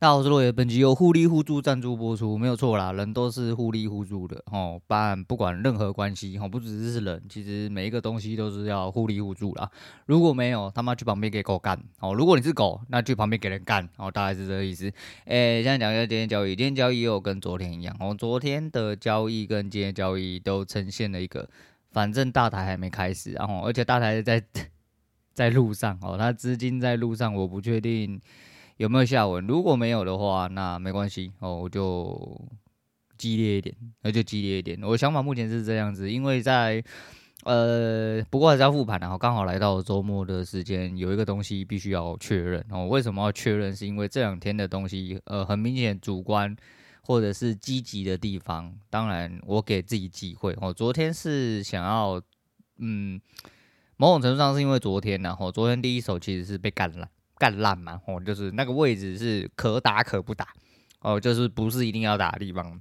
大家好，我是洛爷，本集由互利互助赞助播出，没有错啦，人都是互利互助的哦。当然，不管任何关系哦，不只是人，其实每一个东西都是要互利互助啦。如果没有，他妈去旁边给狗干哦。如果你是狗，那去旁边给人干哦，大概是这个意思。诶，现在讲一下今天交易，今天交易又跟昨天一样哦。昨天的交易跟今天交易都呈现了一个，反正大台还没开始，然后而且大台在 在路上哦，它资金在路上，我不确定。有没有下文？如果没有的话，那没关系哦，我就激烈一点，那就激烈一点。我的想法目前是这样子，因为在呃，不过还是要复盘，然后刚好来到周末的时间，有一个东西必须要确认哦。为什么要确认？是因为这两天的东西，呃，很明显主观或者是积极的地方。当然，我给自己机会哦。昨天是想要，嗯，某种程度上是因为昨天，然后昨天第一手其实是被干了。干烂嘛，哦，就是那个位置是可打可不打，哦，就是不是一定要打的地方，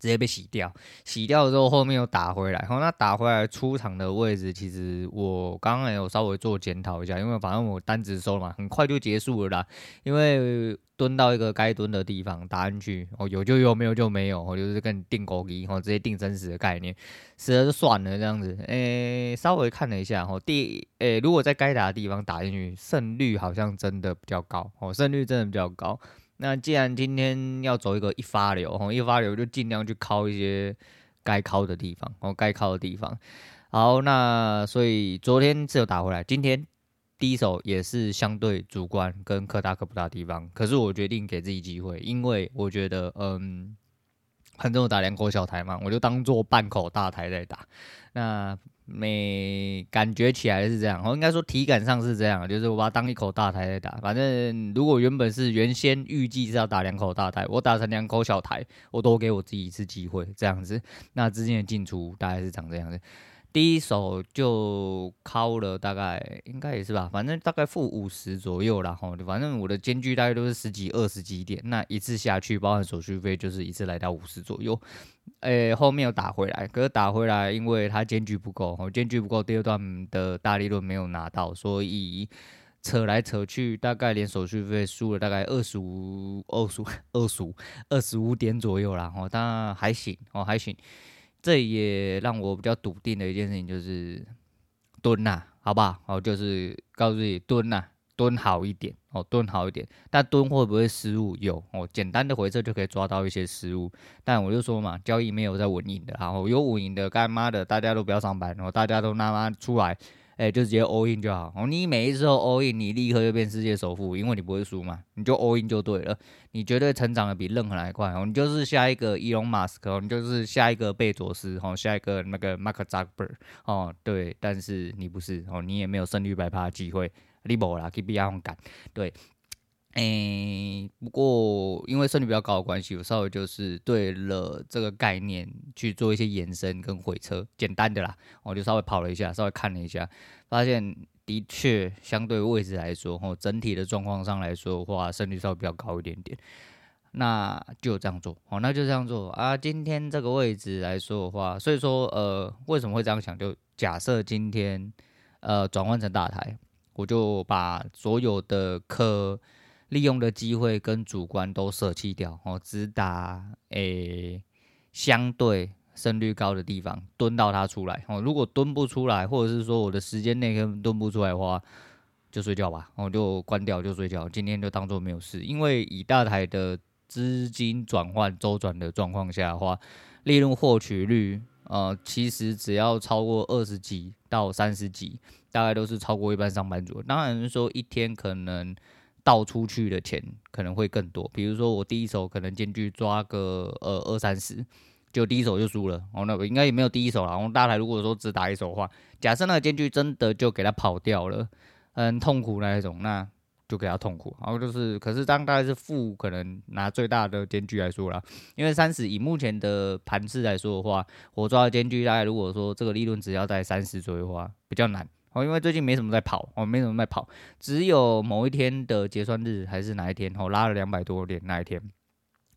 直接被洗掉，洗掉之后后面又打回来，然后那打回来出场的位置，其实我刚刚有稍微做检讨一下，因为反正我单子收了嘛，很快就结束了啦，因为蹲到一个该蹲的地方打进去，哦，有就有，没有就没有，我就是跟你定狗机，哦，直接定生死的概念，死了就算了这样子，诶、稍微看了一下，哦，第，诶、如果在该打的地方打进去，胜率好像真的比较高，哦，胜率真的比较高。那既然今天要走一个一发流，哦，一发流就尽量去敲一些该敲的地方，哦，该敲的地方。好，那所以昨天是有打回来，今天第一手也是相对主观跟可大可不大地方，可是我决定给自己机会，因为我觉得，嗯。反正我打两口小台嘛，我就当做半口大台在打。那每感觉起来是这样，我应该说体感上是这样，就是我把它当一口大台在打。反正如果原本是原先预计是要打两口大台，我打成两口小台，我多给我自己一次机会，这样子。那之间的进出大概是长这样子。第一手就敲了大概应该也是吧，反正大概负五十左右啦。吼，反正我的间距大概都是十几二十几点，那一次下去包含手续费就是一次来到五十左右，诶、后面又打回来，可是打回来因为它间距不够，吼，间距不够，第二段的大利润没有拿到，所以扯来扯去大概连手续费输了大概二十五、二十五、二十五、二十五点左右啦。吼，当然还行，哦，还行。这也让我比较笃定的一件事情就是蹲呐，好不好？哦，就是告诉自己蹲呐，蹲好一点哦，蹲好一点。但蹲会不会失误？有哦，简单的回撤就可以抓到一些失误。但我就说嘛，交易没有在稳赢的，然后有稳赢的，干妈的，大家都不要上班，然后大家都他妈出来。哎、就直接 all in 就好。哦，你每一次都 all in，你立刻就变世界首富，因为你不会输嘛，你就 all in 就对了。你绝对成长的比任何人还快。哦，你就是下一个 Elon Musk，哦，你就是下一个贝佐斯，哦，下一个那个 Mark Zuckerberg，哦，对，但是你不是，哦，你也没有胜率百趴的机会，你没啦，去比较勇敢，对。诶、不过因为胜率比较高的关系，我稍微就是对了这个概念去做一些延伸跟回测，简单的啦，我就稍微跑了一下，稍微看了一下，发现的确相对位置来说，哦，整体的状况上来说的话，胜率稍微比较高一点点，那就这样做，哦，那就这样做啊。今天这个位置来说的话，所以说呃，为什么会这样想？就假设今天呃转换成大台，我就把所有的科利用的机会跟主观都舍弃掉哦，只打诶、相对胜率高的地方蹲到它出来哦。如果蹲不出来，或者是说我的时间内跟蹲不出来的话，就睡觉吧，我就关掉就睡觉。今天就当做没有事，因为以大台的资金转换周转的状况下的话，利润获取率呃其实只要超过二十几到三十几，大概都是超过一般上班族。当然说一天可能。倒出去的钱可能会更多，比如说我第一手可能间距抓个呃二三十，就第一手就输了哦。那我应该也没有第一手啦。我们大台如果说只打一手的话，假设那个间距真的就给他跑掉了，很痛苦那一种，那就给他痛苦。然后就是，可是当大概是负，可能拿最大的间距来说啦，因为三十以目前的盘势来说的话，我抓的间距大概如果说这个利润只要在三十左右的话，比较难。哦，因为最近没什么在跑，哦，没什么在跑，只有某一天的结算日还是哪一天，哦，拉了两百多点那一天，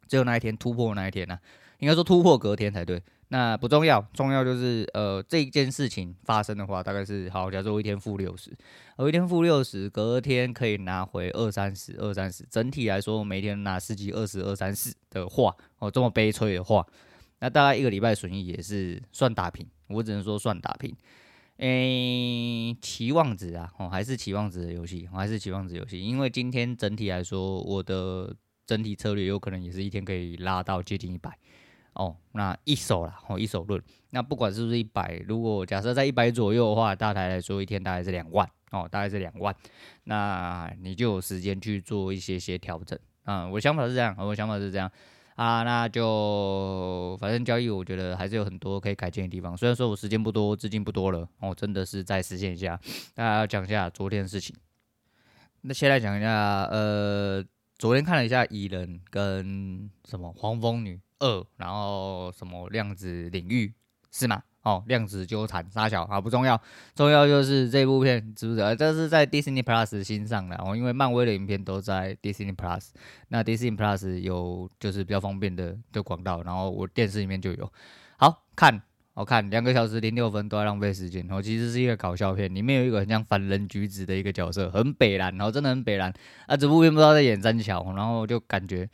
只有那一天突破那一天呢、应该说突破隔天才对，那不重要，重要就是呃这一件事情发生的话，大概是好，假如我一天负六十，我一天负六十，隔天可以拿回二三十，二三十，整体来说每天拿四几、二十、二三十的话，哦，这么悲催的话，那大概一个礼拜损益也是算打平，我只能说算打平。诶、期望值啊，哦，还是期望值的游戏，还是期望值游戏，因为今天整体来说，我的整体策略有可能也是一天可以拉到接近一百。哦，那一手啦，哦，一手论，那不管是不是一百，如果假设在一百左右的话，大台来说一天大概是两万，哦，大概是两万，那你就有时间去做一些些调整，啊、嗯，我想法是这样，我想法是这样，啊，那就反正交易我觉得还是有很多可以改进的地方，虽然说我时间不多，资金不多了，我，真的是再实现一下，那要讲一下昨天的事情，那先来讲一下，呃，昨天看了一下蚁人跟什么黄蜂女。二，然后什么量子领域是吗？哦，量子纠缠杀小啊，不重要，重要就是这部片值不是？这是在 Disney Plus 新上的哦，因为漫威的影片都在 Disney Plus，那 Disney Plus 有就是比较方便的的广告，然后我电视里面就有。好看，好看，两个小时零六分都在浪费时间。哦，其实是一个搞笑片，里面有一个很像凡人橘子的一个角色，很北蓝，然后真的很北蓝啊。这部片不知道在演三小，然后就感觉。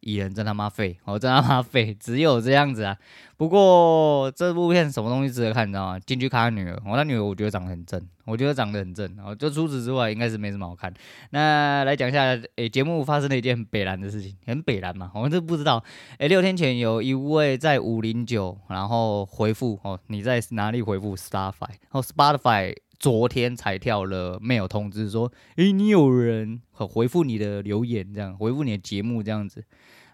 蚁人真他妈废，我真他妈废，只有这样子啊。不过这部片什么东西值得看，你知道吗？进去看他女儿，我那女儿我觉得长得很正，我觉得长得很正。然后就除此之外，应该是没什么好看。那来讲一下，诶，节目发生了一件很北蓝的事情，很北蓝嘛，我们都不知道。诶，六天前有一位在五零九，然后回复哦，你在哪里回复 Spotify？哦，Spotify 昨天才跳了 mail 通知说，诶，你有人回复你的留言，这样回复你的节目这样子。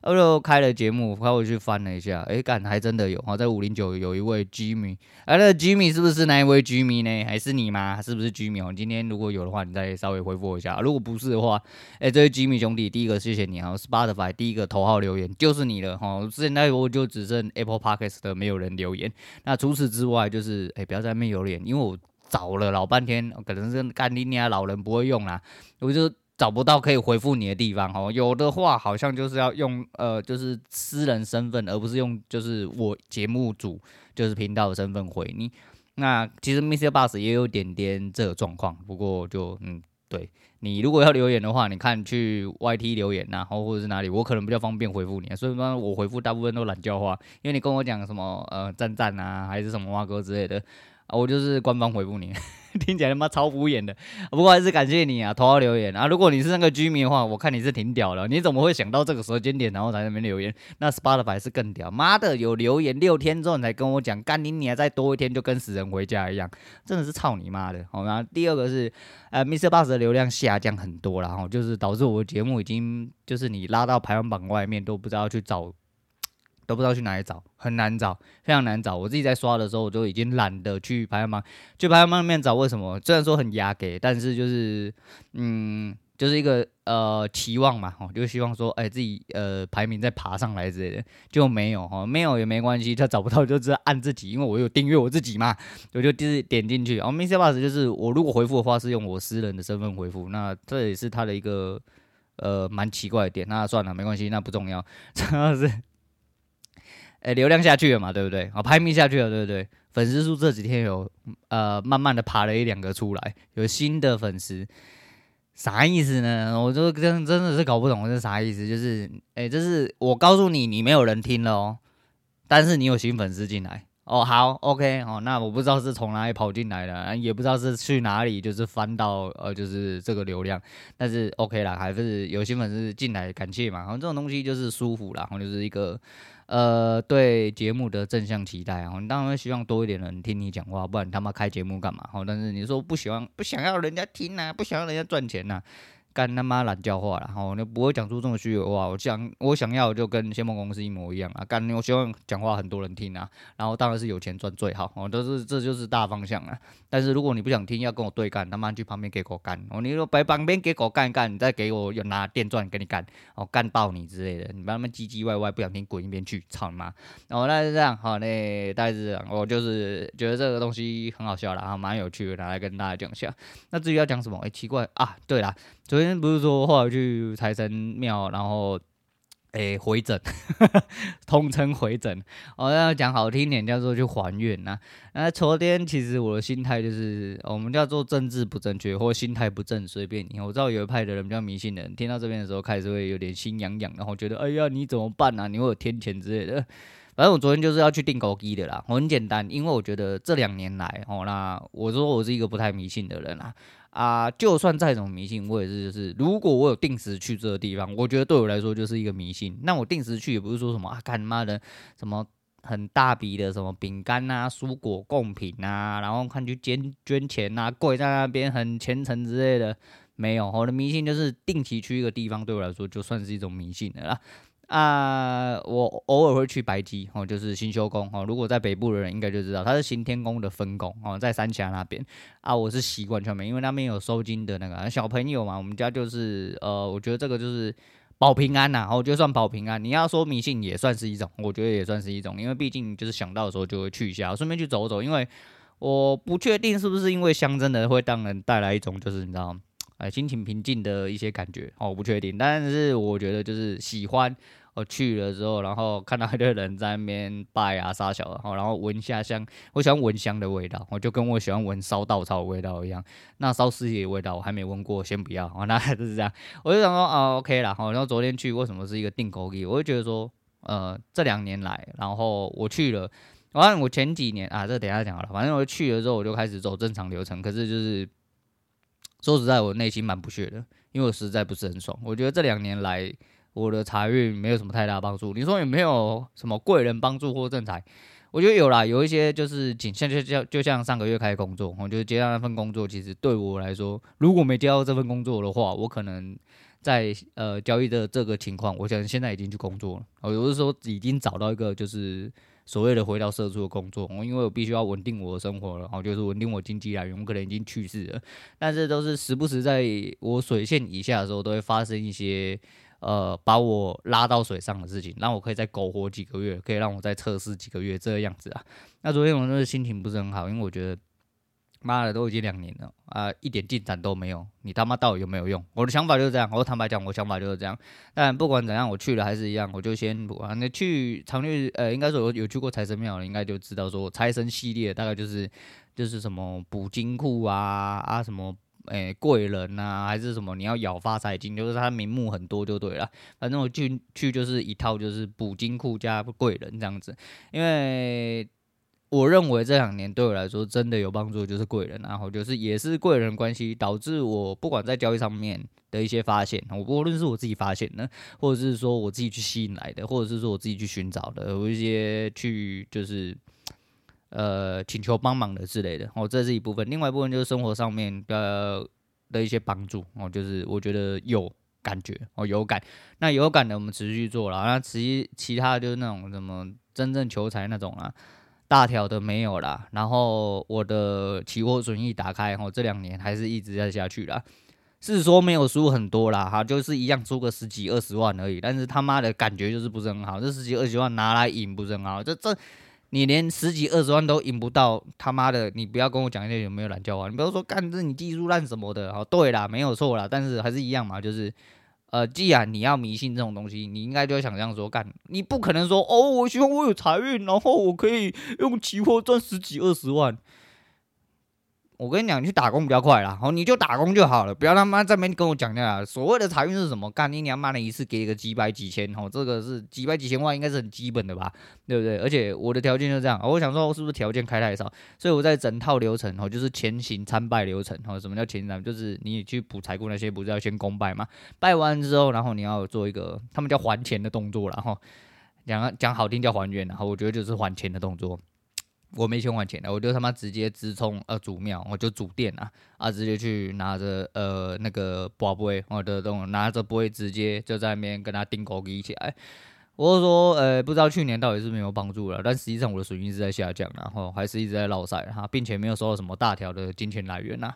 我就开了节目，然后我去翻了一下，诶，干还真的有啊，在五零九有一位 Jimmy，啊，那个 Jimmy 是不是那一位 Jimmy 呢？还是你吗？是不是 Jimmy 哦？今天如果有的话，你再稍微回复我一下。如果不是的话，诶，这位 Jimmy 兄弟，第一个谢谢你啊，Spotify 第一个头号留言就是你了哈。现在我就只剩 Apple Podcast 的没有人留言，那除此之外就是，诶，不要在那边留言，因为我找了老半天，可能是干你娘老人不会用啦，我就。找不到可以回复你的地方哦，有的话好像就是要用呃，就是私人身份，而不是用就是我节目组就是频道的身份回你。那其实 MixerBox 也有点点这个状况，不过就嗯，对你如果要留言的话，你看去 YT 留言然后或者是哪里，我可能比较方便回复你，所以说我回复大部分都懒叫话，因为你跟我讲什么呃赞赞啊，还是什么哇哥之类的。啊，我就是官方回复你，听起来他妈超敷衍的。不过还是感谢你啊，头号留言啊。如果你是那个居民的话，我看你是挺屌的。你怎么会想到这个时间点，然后在那边留言？那 Spotify 是更屌，妈的有留言六天之后你才跟我讲，干你你还再多一天就跟死人回家一样，真的是操你妈的。好，然后第二个是，呃，MixerBox 的流量下降很多了，然后就是导致我的节目已经就是你拉到排行榜外面都不知道去找。都不知道去哪里找，很难找，非常难找。我自己在刷的时候，我就已经懒得去排行榜，去排行榜里面找。为什么？虽然说很压给，但是就是，嗯，就是一个呃期望嘛，哦，就希望说，哎，自己呃排名再爬上来之类的，就没有哈，没有也没关系，他找不到就只按自己，因为我有订阅我自己嘛，我就就是点进去。然后 MixerBox 就是我如果回复的话，是用我私人的身份回复，那这也是他的一个呃蛮奇怪的点。那算了，没关系，那不重要，主要是。哎，流量下去了嘛，对不对？好，排名下去了，对不对？粉丝数这几天有呃，慢慢的爬了一两个出来，有新的粉丝，啥意思呢？我就真真的是搞不懂这是啥意思。就是，哎，这是我告诉你，你没有人听了哦，但是你有新粉丝进来哦。好，OK，哦，那我不知道是从哪里跑进来的，也不知道是去哪里，就是翻到呃，就是这个流量，但是 OK 啦，还是有新粉丝进来，感谢嘛。然后这种东西就是舒服啦，然后就是一个。呃，对节目的正向期待啊，你当然希望多一点人听你讲话，不然他妈开节目干嘛？但是你说不喜欢，不想要人家听啊，不想要人家赚钱呐。干他妈懒叫话了，吼，你不会讲出这么虚的话。我想，我想要就跟先锋公司一模一样啊。干，我希望讲话很多人听啊，然后当然是有钱赚最好，哦，都是这就是大方向啊。但是如果你不想听，要跟我对干，他妈去旁边给狗干。哦，你说在旁边给狗干干，你再给我又拿电钻给你干，哦，干爆你之类的。你不要那么唧唧歪歪，不想听滚一边去，操你妈！哦，那是这样，好，那大概是这样。我就是觉得这个东西很好笑啦，啊，蛮有趣的，拿来跟大家讲一下。那至于要讲什么？哎，奇怪啊，对啦。昨天不是说后来去财神庙，然后诶，回诊，通称回诊。我要讲好听点，叫做去还愿呐。那昨天其实我的心态就是，我们叫做政治不正确，或心态不正，随便你。我知道有一派的人比较迷信的人，听到这边的时候开始会有点心痒痒，然后觉得，哎呀，你怎么办啊？你会有天谴之类的。反正我昨天就是要去订狗机的啦。我很简单，因为我觉得这两年来，哦，那我说我是一个不太迷信的人啦。啊，就算再怎么迷信，我也是就是，如果我有定时去这个地方，我觉得对我来说就是一个迷信。那我定时去也不是说什么啊，干妈的什么很大笔的什么饼干啊、蔬果贡品啊，然后看去捐捐钱啊，跪在那边很虔诚之类的，没有。我的迷信就是定期去一个地方，对我来说就算是一种迷信的啦。啊，我偶尔会去白鸡哦，就是新修宫哦。如果在北部的人应该就知道，它是行天宫的分宫哦，在三峡那边啊。我是习惯去，因为那边有收金的那个小朋友嘛。我们家就是呃，我觉得这个就是保平安呐，我觉得算保平安。你要说迷信也算是一种，我觉得也算是一种，因为毕竟就是想到的时候就会去一下，顺便去走走。因为我不确定是不是因为香真的会让人带来一种就是你知道吗。哎，心情平静的一些感觉哦，我不确定，但是我觉得就是喜欢。我去了之后，然后看到一堆人在那边拜啊、杀小，然后闻下香，我喜欢闻香的味道，我就跟我喜欢闻烧稻草的味道一样。那烧尸体的味道我还没闻过，先不要。那还是这样，我就想说啊，OK 啦。然后昨天去为什么是一个定勾机？我就觉得说，呃，这两年来，然后我去了，反正我前几年啊，这等下讲好了。反正我去了之后，我就开始走正常流程。可是就是。说实在，我内心蛮不屑的，因为我实在不是很爽。我觉得这两年来，我的财运没有什么太大帮助。你说有没有什么贵人帮助或正财？我觉得有啦，有一些就是仅像就像就像上个月开始工作，我觉得接到那份工作，其实对我来说，如果没接到这份工作的话，我可能在呃交易的这个情况，我想现在已经去工作了。我有的时候已经找到一个就是。所谓的回到社畜的工作，我因为我必须要稳定我的生活了，哦，就是稳定我经济来源，我可能已经去世了，但是都是时不时在我水线以下的时候，都会发生一些呃把我拉到水上的事情，让我可以再苟活几个月，可以让我再测试几个月这个样子啊。那昨天我就是心情不是很好，因为我觉得。妈的，都已经两年了啊，一点进展都没有。你他妈到底有没有用？我的想法就是这样。我坦白讲，我想法就是这样。但不管怎样，我去了还是一样，我就先不啊。那去常绿，呃，应该说有有去过财神庙，应该就知道说财神系列大概就是就是什么补金库啊啊什么诶贵人啊，还是什么你要咬发财金，就是它名目很多就对了。反正我去去就是一套就是补金库加贵人这样子，因为。我认为这两年对我来说真的有帮助，就是贵人，然后就是也是贵人关系导致我不管在交易上面的一些发现，我无论是我自己发现的，或者是说我自己去吸引来的，或者是说我自己去寻找的，有一些去就是呃请求帮忙的之类的，哦，这是一部分。另外一部分就是生活上面的的一些帮助，哦，就是我觉得有感觉，哦，有感。那有感的我们持续做了，那其其他就是那种什么真正求财那种啊。大条的没有啦，然后我的期货损益打开，吼，这两年还是一直在下去啦。是说没有输很多啦，哈，就是一样输个十几二十万而已。但是他妈的感觉就是不是很好，这十几二十万拿来赢不是很好。这这你连十几二十万都赢不到，他妈的，你不要跟我讲一些有没有懒叫啊，你不要说干这你技术烂什么的，哦，对啦，没有错啦，但是还是一样嘛，就是。呃，既然你要迷信这种东西，你应该就想这样说干，你不可能说哦，我希望我有财运，然后我可以用期货赚十几二十万。我跟你讲，你去打工比较快啦，好，你就打工就好了，不要他妈这边跟我讲那所谓的财运是什么？干你娘妈的一次给个几百几千，吼，这个是几百几千万，应该是很基本的吧，对不对？而且我的条件就这样，我想说，是不是条件开太少？所以我在整套流程，吼，就是前行参拜流程，吼，什么叫前行？就是你去补财库那些，不是要先公拜吗？拜完之后，然后你要做一个他们叫还钱的动作，然后讲讲好听叫还愿，然后我觉得就是还钱的动作。我没钱还钱的，我就他妈直接直冲呃祖庙，我就主殿啊啊，直接去拿着呃那个宝贝，我的这种拿着杯直接就在那边跟他钉孤机起来。我就说呃不知道去年到底是没有帮助了，但实际上我的水运是在下降，然后还是一直在落赛哈，并且没有收到什么大条的金钱来源呐。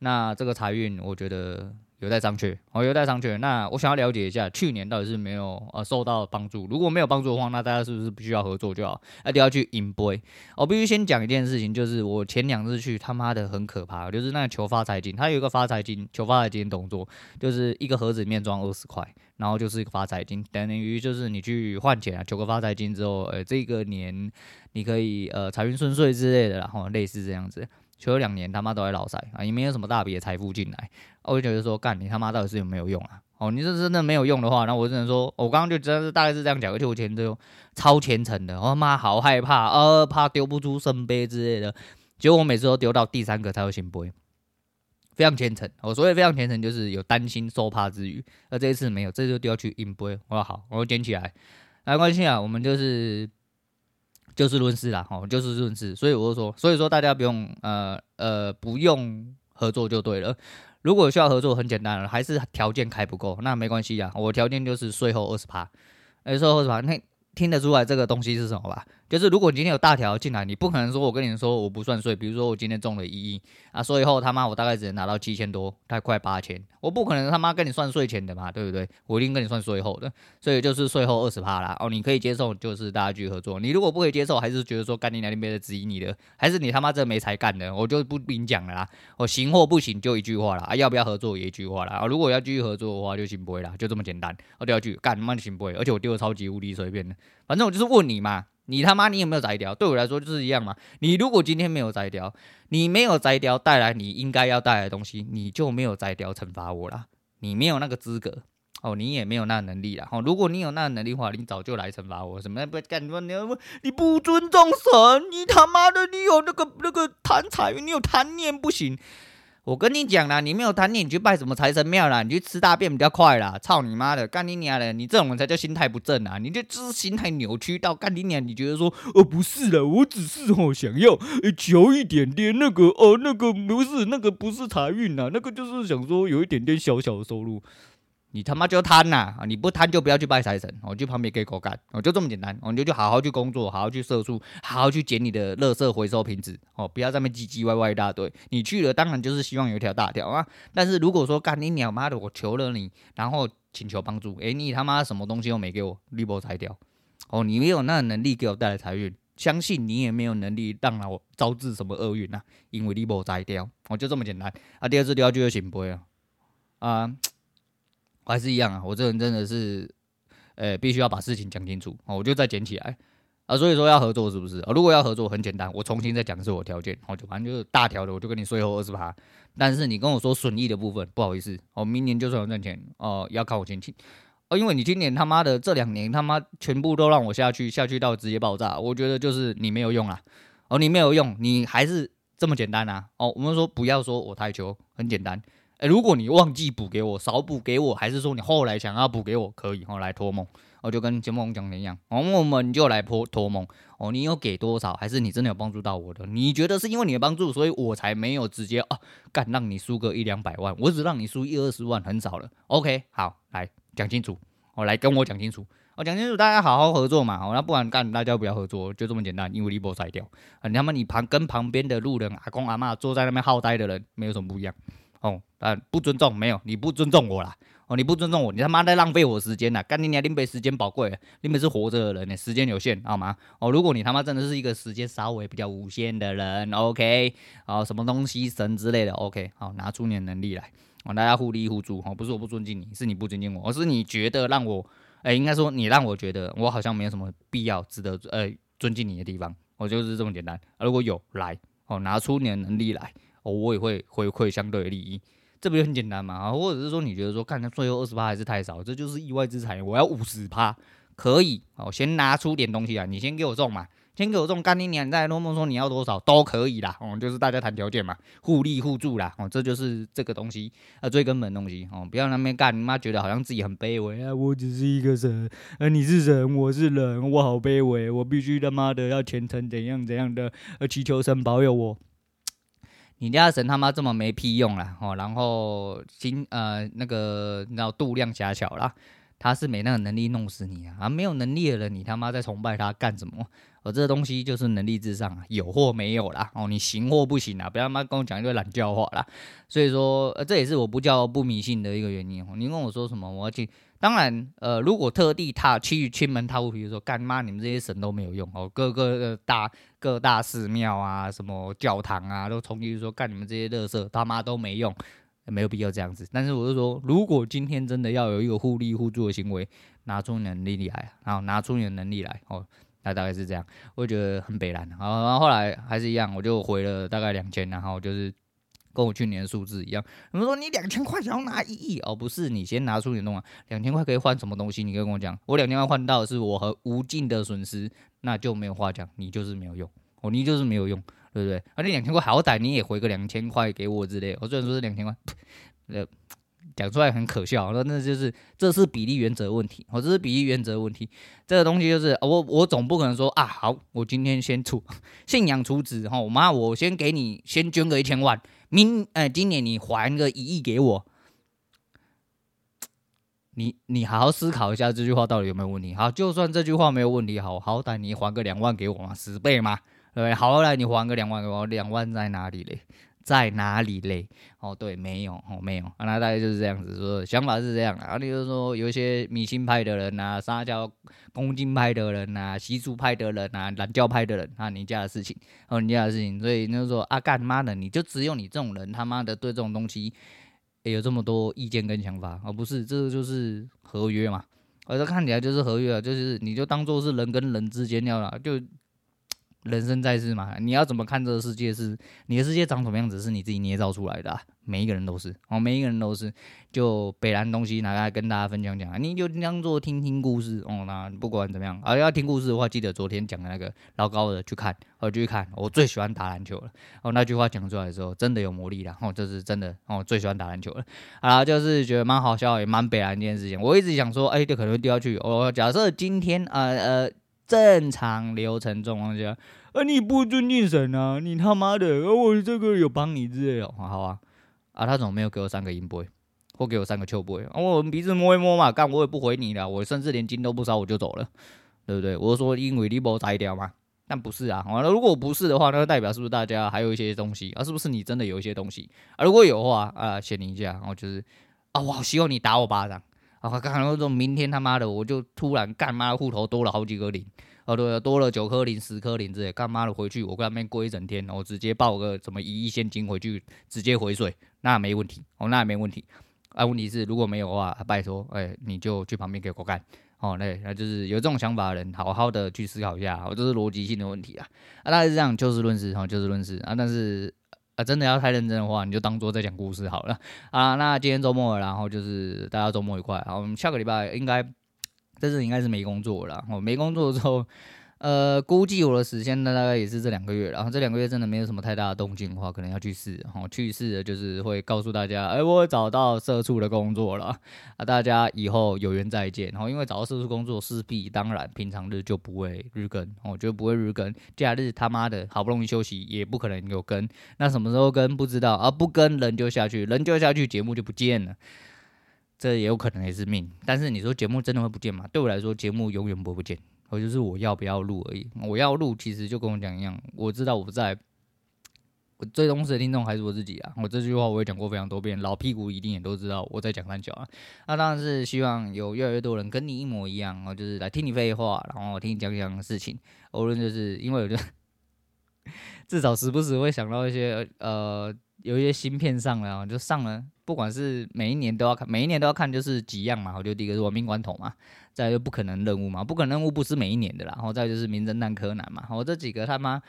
那这个财运我觉得有待商榷，哦，有待商榷。那我想要了解一下，去年到底是没有呃受到帮助，如果没有帮助的话，那大家是不是必须要合作就好？那就要去引杯。我必须先讲一件事情，就是我前两次去他妈的很可怕，就是那个求发财金，他有一个发财金求发财金动作，就是一个盒子里面装二十块，然后就是一个发财金，等于就是你去换钱啊，求个发财金之后，呃，这个年你可以呃财运顺遂之类的，然后类似这样子。求了两年，他妈都在老塞啊，也没有什么大笔的财富进来，我就觉得说，干你他妈到底是有没有用啊？哦，你这真的没有用的话，那我只能说，我刚刚就真的是大概是这样讲，而且我前头超虔诚的，我他妈好害怕，呃，怕丢不出圣杯之类的，结果我每次都丢到第三个才会圣杯，非常虔诚。我所谓非常虔诚，就是有担心受怕之余，而这一次没有，这就丢去硬杯，我说好，我捡起来，没关系啊，我们就是。就事论事啦，吼，就事论事，所以我就说，所以说大家不用，呃呃，不用合作就对了。如果需要合作，很简单了，还是条件开不够，那没关系呀。我条件就是税后二十趴，哎，税后二十趴，那听得出来这个东西是什么吧？就是如果你今天有大条进来，你不可能说我跟你说我不算税，比如说我今天中了一亿啊，税后他妈我大概只能拿到七千多，太快八千，我不可能他妈跟你算税前的嘛，对不对？我一定跟你算税后的，所以就是税后二十趴啦。哦，你可以接受，就是大家继续合作。你如果不可以接受，还是觉得说干你那边的质疑你的，还是你他妈这没才干的，我就不明讲了啦。我行或不行就一句话啦，啊，要不要合作也一句话啦。啊，如果要继续合作的话就行不会啦，就这么简单。我丢下去干他妈就行不会，而且我丢的超级无敌随便的，反正我就是问你嘛。你他妈，你有没有摘掉？对我来说就是一样嘛。你如果今天没有摘掉，你没有摘掉带来你应该要带来的东西，你就没有摘掉惩罚我啦。你没有那个资格哦，你也没有那个能力啦。哦，如果你有那个能力的话，你早就来惩罚我。什么不干什么？你你不尊重神？你他妈的，你有那个那个贪财，你有贪念不行。我跟你讲啦，你没有贪念，你去拜什么财神庙啦？你去吃大便比较快啦！操你妈的，干你娘的！你这种人才叫心态不正啊！你这就是心态扭曲到干你娘！你觉得说，哦，不是的，我只是哦想要求一点点那个哦，那个不是那个不是财运呐，那个就是想说有一点点小小的收入。你他妈就贪呐！你不贪就不要去拜财神，我去旁边给狗干，我就这么简单，我就去好好去工作，好好去社畜，好好去捡你的垃圾回收瓶子，哦，不要在那边唧唧歪歪一大堆。你去了，当然就是希望有一条大条啊。但是如果说干你鸟妈的，我求了你，然后请求帮助，诶，你他妈什么东西都没给我，你不拆掉，哦，你没有那个能力给我带来财运，相信你也没有能力让我招致什么厄运呐，因为你不拆掉，我就这么简单啊。第二次就要就要圣杯啊，啊。还是一样啊，我这人真的是，呃、必须要把事情讲清楚哦，我就再捡起来啊。所以说要合作是不是？啊，如果要合作，很简单，我重新再讲一次我条件，我就反正就是大条的，我就跟你税后二十趴。但是你跟我说损益的部分，不好意思，哦明年就算有赚钱哦，要靠我前期哦，因为你今年他妈的这两年他妈全部都让我下去，下去到直接爆炸，我觉得就是你没有用啊，哦，你没有用，你还是这么简单啊，哦，我们说不要说我太穷，很简单。欸、如果你忘记补给我，少补给我，还是说你后来想要补给我，可以哦，来托梦，我就跟节目讲的一样，哦，我们就来托托梦，哦，你有给多少，还是你真的有帮助到我的？你觉得是因为你的帮助，所以我才没有直接啊，干让你输个一两百万，我只让你输一二十万，很少了。OK，好，来讲清楚，我、哦、来跟我讲清楚，我、讲清楚，大家好好合作嘛，哦，那不然干大家不要合作，就这么简单，因为你不拆掉，啊，你他妈你旁跟旁边的路人阿公阿嬷坐在那边好呆的人，没有什么不一样。哦，但不尊重没有，你不尊重我啦。哦，你不尊重我，你他妈在浪费我时间呐！干你娘，林北时间宝贵，林北是活着的人呢，时间有限，好吗？哦，如果你他妈真的是一个时间稍微比较无限的人，OK，哦，什么东西神之类的，OK，好，拿出你的能力来，哦，大家互利互助，哦，不是我不尊敬你，是你不尊敬我，而是你觉得让我，哎、应该说你让我觉得我好像没有什么必要值得呃尊敬你的地方，我就是这么简单。如果有来，哦，拿出你的能力来。哦，我也会回馈相对的利益，这不就很简单嘛？啊？或者是说你觉得说，看他最后二十趴还是太少，这就是意外之财，我要五十趴，可以，哦，先拿出点东西来，你先给我中嘛，先给我中，干你娘，再来弄弄说你要多少都可以啦，哦，就是大家谈条件嘛，互利互助啦，哦，这就是这个东西，呃，最根本的东西，哦，不要那边干，你妈觉得好像自己很卑微啊，我只是一个神，呃，你是神，我是人，我好卑微，我必须他妈的要虔诚怎样怎样的，呃，祈求神保佑我。你家神他妈这么没屁用啦，哦，然后心呃那个你知道度量狭小啦，他是没那个能力弄死你啊，啊没有能力的人你他妈在崇拜他干什么？哦，这东西就是能力至上啊，有或没有啦。哦，你行或不行啊？不要他妈跟我讲一堆懒叫话啦。所以说，呃，这也是我不叫不迷信的一个原因哦。你跟我说什么，我要去。当然，呃，如果特地踏去亲门踏户，比如说干妈，你们这些神都没有用哦，各个大各大寺庙啊，什么教堂啊，都从去说干你们这些垃圾他妈都没用，没有必要这样子。但是我就说，如果今天真的要有一个互利互助的行为，拿出你的能力来，然后拿出你的能力来哦。那大概是这样，我觉得很北。然，然后后来还是一样，我就回了大概两千，然后就是跟我去年的数字一样。他们说你两千块想要拿一亿哦，不是，你先拿出你的东西，两千块可以换什么东西？你可以跟我讲，我两千块换到的是我和无尽的损失，那就没有话讲，你就是没有用哦，你就是没有用，对不对？而且两千块好歹你也回个两千块给我之类，我虽然说是两千块，呃。讲出来很可笑，那那就是这是比例原则问题，哦，这是比例原则问题。这个东西就是我我总不可能说啊，好，我今天先出 信仰储值，哈，我妈，我先给你先捐个一千万，明哎，今年你还个一亿给我，你你好好思考一下这句话到底有没有问题？好，就算这句话没有问题，好，好歹你还个两万给我嘛，十倍嘛，对不对？好来你还个两万给我，两万在哪里嘞？在哪里嘞？哦，对，没有，哦，没有，啊、那大概就是这样子说，想法是这样啊。你就说，有一些迷信派的人呐，撒娇恭敬派的人呐，习俗派的人呐，懒教派的人啊，你家的事情，哦，你家的事情，所以就是说啊，干妈的，你就只有你这种人，他妈的对这种东西也有这么多意见跟想法，而、哦、不是这个就是合约嘛？我这看起来就是合约啊，就是你就当做是人跟人之间要了就。人生在世嘛，你要怎么看这个世界是？你的世界长什么样子，是你自己捏造出来的、啊。每一个人都是哦，每一个人都是。就北兰东西拿来跟大家分享讲，你就当做听听故事哦。那不管怎么样，啊，要听故事的话，记得昨天讲的那个老高的去看，我去看。我最喜欢打篮球了哦，那句话讲出来的时候，真的有魔力了哦，这是真的哦，最喜欢打篮球了。啊，就是觉得蛮好笑，也蛮北兰这件事情。我一直想说，哎，这可能会掉下去。哦，假设今天呃呃。正常流程状况下，啊，你不尊敬神啊，你他妈的，啊、我这个有帮你之类的，好啊，啊，他怎么没有给我三个银杯，或给我三个秋杯？啊，我们鼻子摸一摸嘛，干我也不回你了，我甚至连金都不烧我就走了，对不对？我说因为你没摘掉嘛，但不是啊，完了，如果不是的话，那代表是不是大家还有一些东西啊？是不是你真的有一些东西啊？如果有的话啊，显灵一下，然后就是啊，我好希望你打我巴掌。啊，刚刚说明天他妈的我就突然干妈户头多了好几个零，哦对，多了九颗零、十颗零之类，干妈的回去我跟他们过一整天，我直接报个什么一亿现金回去，直接回水，那没问题，哦那也没问题，啊问题是如果没有的话，拜托，哎、你就去旁边给我干，哦那那就是有这种想法的人，好好的去思考一下，哦这是逻辑性的问题啊，啊大概是这样，就事论事，哈就事论事啊，但是。真的要太认真的话，你就当做在讲故事好了啊。那今天周末了，然后就是大家周末愉快。好，我们下个礼拜应该这次应该是没工作了，然后没工作之后。呃，估计我的时间呢，大概也是这两个月，然后这两个月真的没有什么太大的动静的话，可能要去试，然后去试的就是会告诉大家，哎，我找到社畜的工作了啊，大家以后有缘再见。然后因为找到社畜工作，势必当然平常日就不会日更，我觉得不会日更，假日他妈的好不容易休息，也不可能有更，那什么时候更不知道，啊、不更人就下去，人就下去，节目就不见了，这也有可能也是命。但是你说节目真的会不见吗？对我来说，节目永远不会不见。我就是我要不要录而已。我要录，其实就跟我讲一样。我知道我不在，我最忠实的听众还是我自己啊。我这句话我也讲过非常多遍，老屁股一定也都知道我在讲三角啊。那当然是希望有越来越多人跟你一模一样，就是来听你废话，然后听你讲讲事情。无论就是因为我觉得 至少时不时会想到一些呃。有一些新片上了，就上了，不管是每一年都要看，每一年都要看，就是几样嘛。我就第一个是亡命关头嘛，再就不可能任务嘛，不可能任务不是每一年的啦。然后再就是名侦探柯南嘛，我这几个他妈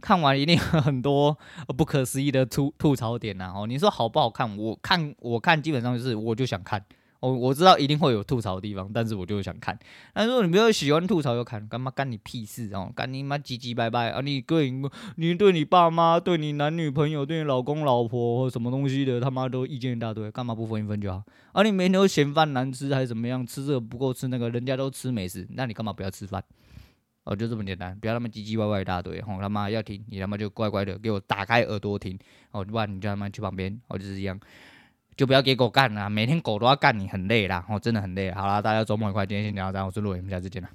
看完一定很多不可思议的吐吐槽点呐。哦，你说好不好看？我看我看基本上就是我就想看。我我知道一定会有吐槽的地方，但是我就想看。但是如果你没有喜欢吐槽，就看干嘛干你屁事哦？干你妈唧唧拜拜啊！你对你，对你爸妈、对你男女朋友、对你老公老婆或什么东西的，他妈都意见一大堆，干嘛不分一分就好？啊、你每天都嫌饭难吃还是怎么样？吃这个不够吃那个，人家都吃美食，那你干嘛不要吃饭？哦，就这么简单，不要他妈唧唧歪歪一大堆。吼，他妈要听你他妈就乖乖的给我打开耳朵听。哦，不然你就他妈去旁边。哦，就是一样。就不要给狗干了，每天狗都要干你，很累啦，我真的很累。好啦，大家周末愉快，今天先聊到这，我是陆伟，我们下次见了。